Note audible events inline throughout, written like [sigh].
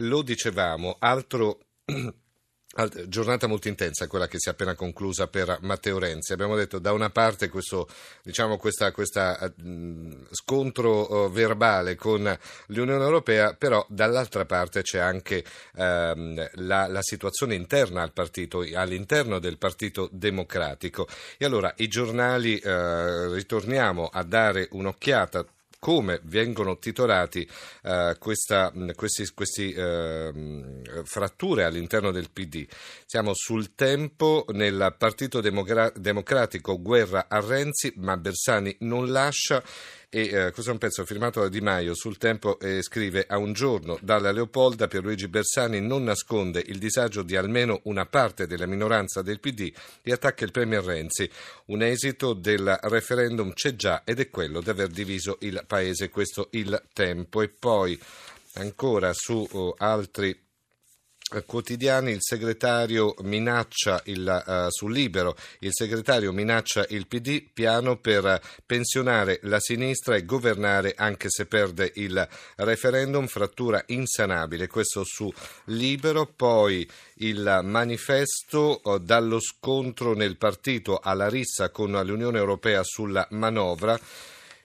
lo dicevamo, altro [clears throat] Giornata molto intensa, quella che si è appena conclusa per Matteo Renzi. Abbiamo detto da una parte questo diciamo, questa, questa, uh, scontro uh, verbale con l'Unione Europea, però dall'altra parte c'è anche uh, la, la, situazione interna al partito, all'interno del Partito Democratico. E allora i giornali eh, ritorniamo a dare un'occhiata come vengono titolati uh, questa, questi uh, fratture all'interno del PD. Siamo sul tempo nel Partito Demogra- Democratico guerra a Renzi, ma Bersani non lascia e eh, questo è un pezzo firmato da Di Maio sul tempo e scrive a un giorno dalla Leopolda Pierluigi Bersani non nasconde il disagio di almeno una parte della minoranza del PD e attacca il Premier Renzi. Un esito del referendum c'è già ed è quello di aver diviso il paese, questo il tempo. E poi ancora su uh, altri quotidiani il segretario minaccia il, uh, sul libero il segretario minaccia il PD piano per pensionare la sinistra e governare anche se perde il referendum frattura insanabile questo su libero. Poi il manifesto uh, dallo scontro nel partito alla rissa con l'Unione Europea sulla manovra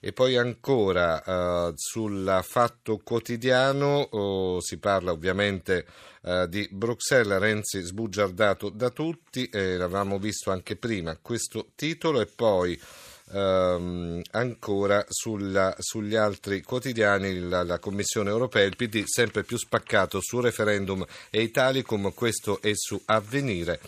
e poi ancora uh, sul fatto quotidiano oh, si parla ovviamente uh, di Bruxelles, Renzi sbugiardato da tutti, eh, l'avevamo visto anche prima questo titolo. E poi Um, ancora sulla, sugli altri quotidiani la, la, Commissione europea, il PD sempre più spaccato su referendum e Italicum, questo è su avvenire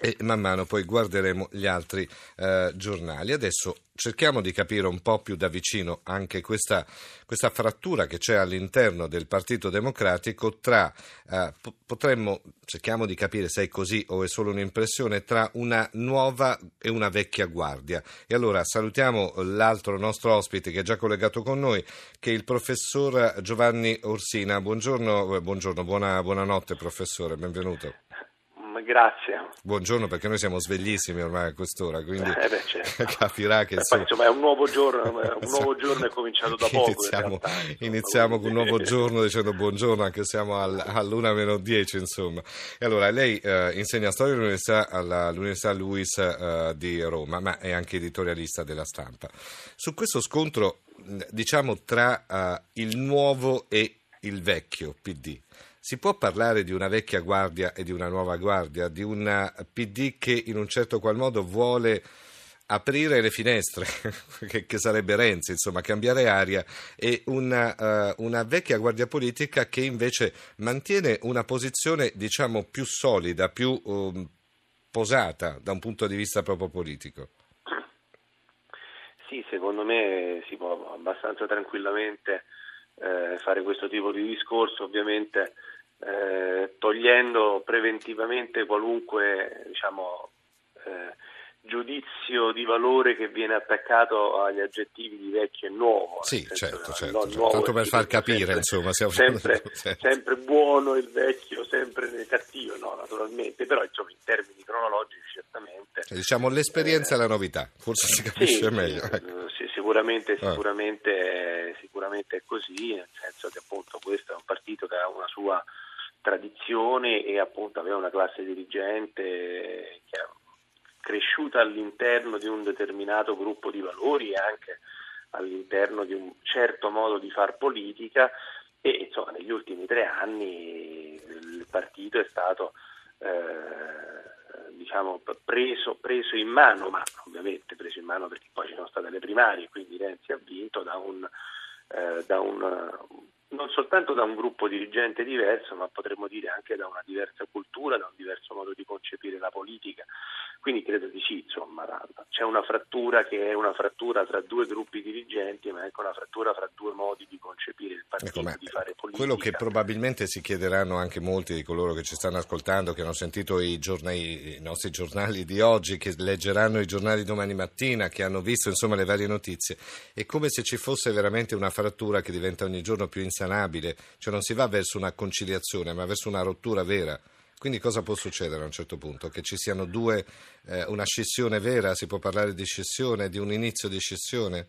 e man mano poi guarderemo gli altri eh, giornali. Adesso cerchiamo di capire un po' più da vicino anche questa, questa frattura che c'è all'interno del Partito Democratico tra, eh, potremmo, cerchiamo di capire se è così o è solo un'impressione, tra una nuova e una vecchia guardia. E allora salutiamo l'altro nostro ospite che è già collegato con noi, che è il professor Giovanni Orsina. Buongiorno, eh, buongiorno buona, buonanotte professore, benvenuto grazie. Buongiorno perché noi siamo sveglissimi ormai a quest'ora, quindi eh beh, certo. [laughs] capirà che... Insomma... insomma... è un nuovo giorno, un [laughs] nuovo giorno è cominciato da poco. Iniziamo, iniziamo con un nuovo [laughs] giorno dicendo buongiorno anche siamo al, all'una meno dieci insomma. E allora lei eh, insegna storia all'Università, all'Università Luis eh, di Roma, ma è anche editorialista della stampa. Su questo scontro diciamo tra uh, il nuovo e il vecchio PD si può parlare di una vecchia guardia e di una nuova guardia, di una PD che in un certo qual modo vuole aprire le finestre, [laughs] che, che, sarebbe Renzi, insomma, cambiare aria, e una, uh, una, vecchia guardia politica che invece mantiene una posizione, diciamo, più solida, più um, posata da un punto di vista proprio politico. Sì, secondo me si può abbastanza tranquillamente eh, fare questo tipo di discorso, ovviamente eh, togliendo preventivamente qualunque diciamo, eh, giudizio di valore che viene attaccato agli aggettivi di vecchio e nuovo. Sì, certo, certo, certo. tanto per far capire, sempre, insomma, siamo... sempre, [laughs] certo. sempre buono il vecchio, sempre cattivo, no, naturalmente, però insomma in termini cronologici certamente. Diciamo l'esperienza e la novità, forse si capisce sì, meglio. Ecco. Sì, sicuramente, ah. sicuramente, ah. sicuramente è così, nel senso che appunto questo è un partito che ha una sua tradizione e appunto aveva una classe dirigente che è cresciuta all'interno di un determinato gruppo di valori e anche all'interno di un certo modo di far politica e insomma negli ultimi tre anni il partito è stato eh, diciamo preso, preso, in mano, ma ovviamente preso in mano perché poi ci sono state le primarie, quindi Renzi ha vinto da un, eh, da un non soltanto da un gruppo dirigente diverso, ma potremmo dire anche da una diversa cultura, da un diverso modo di concepire la politica. Quindi credo di sì, insomma, c'è una frattura che è una frattura tra due gruppi dirigenti, ma è anche una frattura tra due modi di concepire il partito, ecco, di fare politica. Quello che probabilmente si chiederanno anche molti di coloro che ci stanno ascoltando, che hanno sentito i, giornali, i nostri giornali di oggi, che leggeranno i giornali domani mattina, che hanno visto insomma le varie notizie, è come se ci fosse veramente una frattura che diventa ogni giorno più insanabile, cioè non si va verso una conciliazione, ma verso una rottura vera. Quindi cosa può succedere a un certo punto? Che ci siano due, eh, una scissione vera? Si può parlare di scissione, di un inizio di scissione?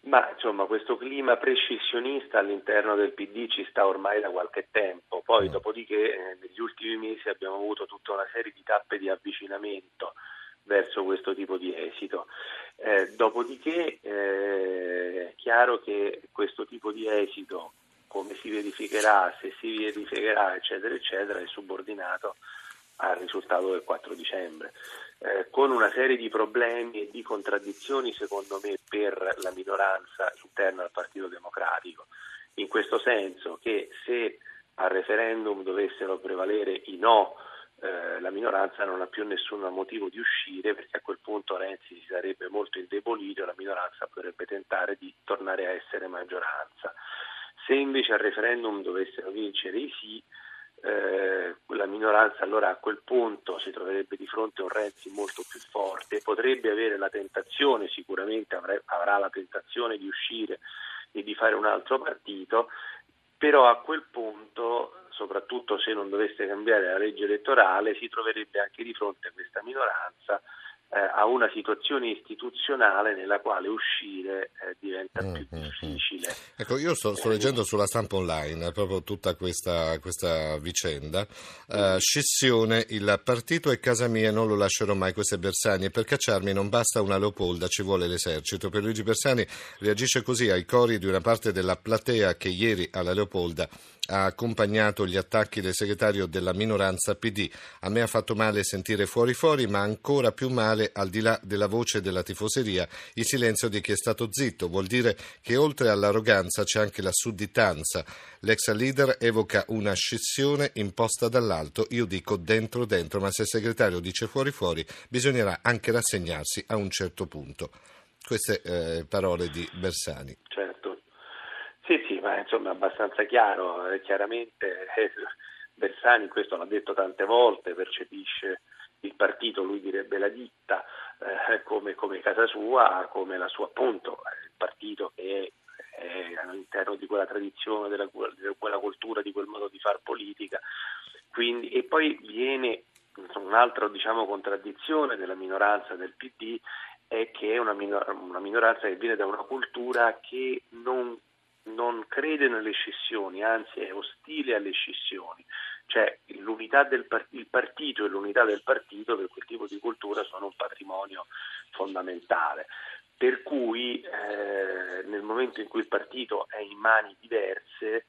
Ma insomma questo clima prescissionista all'interno del PD ci sta ormai da qualche tempo, poi mm. dopodiché eh, negli ultimi mesi abbiamo avuto tutta una serie di tappe di avvicinamento verso questo tipo di esito. Eh, dopodiché eh, è chiaro che questo tipo di esito, come si verificherà, se si verificherà, eccetera, eccetera, è subordinato al risultato del 4 dicembre, eh, con una serie di problemi e di contraddizioni secondo me per la minoranza interna al Partito Democratico, in questo senso che se al referendum dovessero prevalere i no, eh, la minoranza non ha più nessun motivo di uscire perché a quel punto Renzi si sarebbe molto indebolito e la minoranza potrebbe tentare di tornare a essere maggioranza. Se invece al referendum dovessero vincere i sì, eh, la minoranza allora a quel punto si troverebbe di fronte a un Renzi molto più forte, potrebbe avere la tentazione, sicuramente avrà, avrà la tentazione di uscire e di fare un altro partito, però a quel punto, soprattutto se non dovesse cambiare la legge elettorale, si troverebbe anche di fronte a questa minoranza eh, a una situazione istituzionale nella quale uscire eh, diventa più mm-hmm. difficile. Ecco, io sto, sto, leggendo sulla stampa online proprio tutta questa, questa vicenda. Uh, scissione, il partito è casa mia, non lo lascerò mai, questo è Bersani, e per cacciarmi non basta una Leopolda, ci vuole l'esercito. Per Luigi Bersani reagisce così ai cori di una parte della platea che ieri alla Leopolda ha accompagnato gli attacchi del segretario della minoranza PD. A me ha fatto male sentire fuori fuori, ma ancora più male, al di là della voce della tifoseria, il silenzio di chi è stato zitto. Vuol dire che oltre all'arroganza c'è anche la sudditanza. L'ex leader evoca una scissione imposta dall'alto, io dico dentro dentro, ma se il segretario dice fuori fuori, bisognerà anche rassegnarsi a un certo punto. Queste eh, parole di Bersani. Certo. Sì, sì, ma insomma è abbastanza chiaro, eh, chiaramente eh, Bersani questo l'ha detto tante volte, percepisce il partito, lui direbbe la ditta, eh, come, come, casa sua, come la sua appunto, il partito che è, è all'interno di quella tradizione, della, di quella cultura, di quel modo di far politica. Quindi, e poi viene un'altra diciamo, contraddizione della minoranza del PD è che è una, minor- una minoranza che viene da una cultura che non non crede nelle scissioni, anzi è ostile alle scissioni. Cioè l'unità del il partito e l'unità del partito per quel tipo di cultura sono un patrimonio fondamentale. Per cui eh, nel momento in cui il partito è in mani diverse,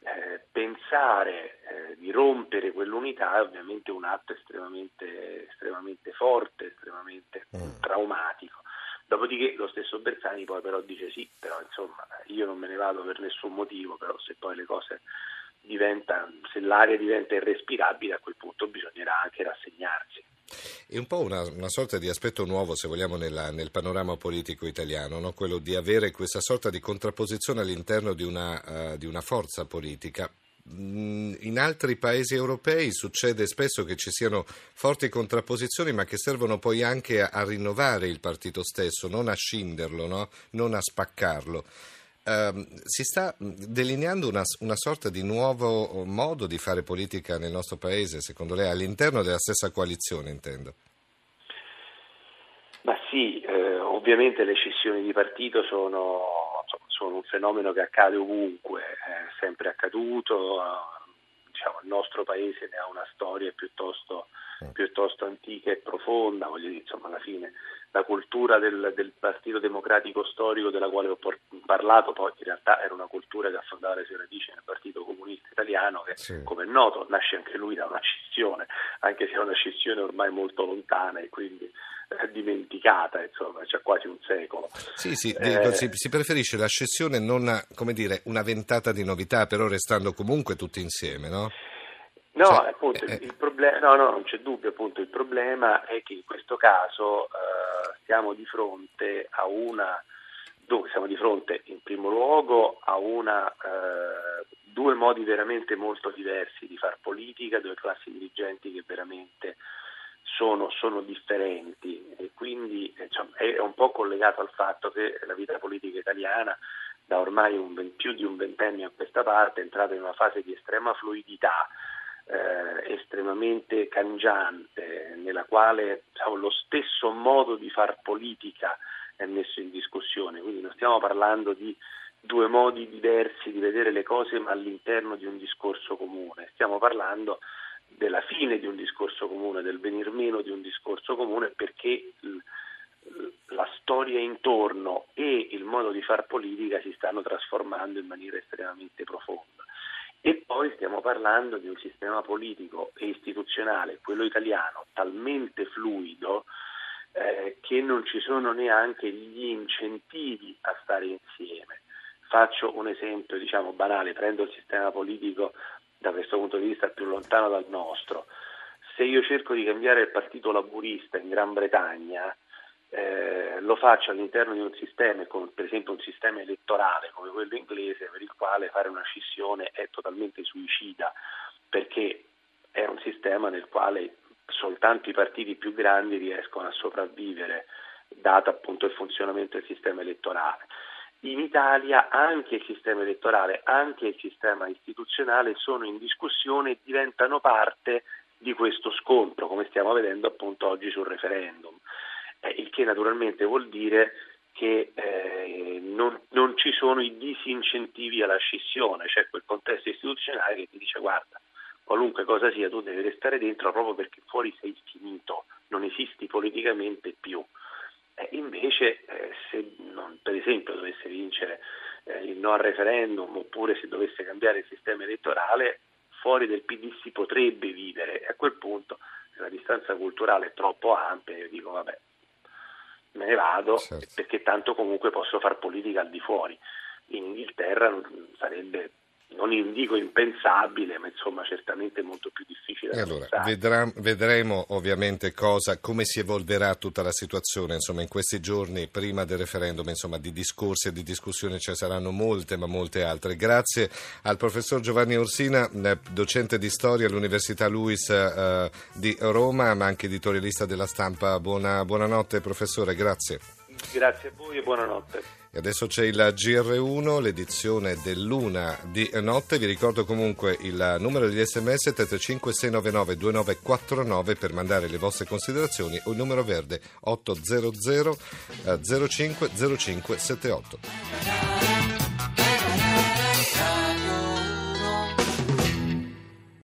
eh, pensare eh, di rompere quell'unità è ovviamente un atto estremamente, estremamente forte, estremamente mm. traumatico. Dopodiché lo stesso Bersani poi però dice sì, però insomma io non me ne vado per nessun motivo, però se poi le cose diventano, se l'aria diventa irrespirabile a quel punto bisognerà anche rassegnarsi. È un po' una, una sorta di aspetto nuovo, se vogliamo, nella, nel panorama politico italiano, no? quello di avere questa sorta di contrapposizione all'interno di una, uh, di una forza politica Mm, in altri paesi europei succede spesso che ci siano forti contrapposizioni, ma che servono poi anche a, a rinnovare il partito stesso, non a scinderlo, no? non a spaccarlo. Uh, si sta delineando una, una, sorta di nuovo modo di fare politica nel nostro paese, secondo lei, all'interno della stessa coalizione, intendo? Ma sì, eh, ovviamente le scissioni di partito sono sono un fenomeno che accade ovunque, è sempre accaduto, il nostro paese ne ha una storia piuttosto, mm. piuttosto antica e profonda, voglio dire, insomma, alla fine la cultura del, del, Partito Democratico storico della quale ho parlato poi in realtà era una cultura che affondava le sue radici nel Partito Comunista Italiano che sì. come è noto nasce anche lui da una scissione, anche se è una scissione ormai molto lontana e quindi eh, dimenticata, insomma, c'è quasi un secolo. Sì, sì, eh, si, si, preferisce la scissione non come dire, una ventata di novità, però restando comunque tutti insieme, no? No, cioè, appunto, eh, il, il problema, no, no, non c'è dubbio, appunto, il problema è che in questo caso eh, siamo di fronte a una, dove siamo di fronte in primo luogo a una, eh, due modi veramente molto diversi di far politica, due classi dirigenti che veramente sono, sono differenti. E quindi diciamo, è un po' collegato al fatto che la vita politica italiana da ormai un, più di un ventennio a questa parte è entrata in una fase di estrema fluidità eh, estremamente cangiante, nella quale diciamo, lo stesso modo di far politica è messo in discussione, quindi non stiamo parlando di due modi diversi di vedere le cose ma all'interno di un discorso comune, stiamo parlando della fine di un discorso comune, del venir meno di un discorso comune perché la storia intorno e il modo di far politica si stanno trasformando in maniera estremamente profonda. E poi stiamo parlando di un sistema politico e istituzionale, quello italiano, talmente fluido eh, che non ci sono neanche gli incentivi a stare insieme. Faccio un esempio diciamo, banale, prendo il sistema politico da questo punto di vista più lontano dal nostro. Se io cerco di cambiare il partito laburista in Gran Bretagna, eh, lo faccio all'interno di un sistema, come per esempio un sistema elettorale come quello inglese, per il quale fare una scissione è totalmente suicida, perché è un sistema nel quale soltanto i partiti più grandi riescono a sopravvivere, dato appunto il funzionamento del sistema elettorale. In Italia anche il sistema elettorale, anche il sistema istituzionale sono in discussione e diventano parte di questo scontro, come stiamo vedendo appunto oggi sul referendum il che naturalmente vuol dire che eh, non, non, ci sono i disincentivi alla scissione, c'è quel contesto istituzionale che ti dice guarda, qualunque cosa sia tu devi restare dentro proprio perché fuori sei finito, non esisti politicamente più. Eh, invece eh, se non, per esempio dovesse vincere eh, il no al referendum oppure se dovesse cambiare il sistema elettorale, fuori del PD si potrebbe vivere e a quel punto se la distanza culturale è troppo ampia io dico vabbè me ne vado certo. perché tanto comunque posso fare politica al di fuori. In Inghilterra sarebbe non dico impensabile, ma insomma certamente molto più difficile. E allora, vedrà, vedremo ovviamente cosa, come si evolverà tutta la situazione insomma, in questi giorni prima del referendum, insomma, di discorsi e di discussioni ce ne saranno molte, ma molte altre. Grazie al professor Giovanni Orsina, eh, docente di storia all'Università Luis eh, di Roma, ma anche editorialista della stampa. Buona, buonanotte professore, grazie. Grazie a voi e buonanotte. E adesso c'è il GR1, l'edizione dell'una di notte. Vi ricordo comunque il numero degli sms 335 699 2949 per mandare le vostre considerazioni o il numero verde 800 05 05 78.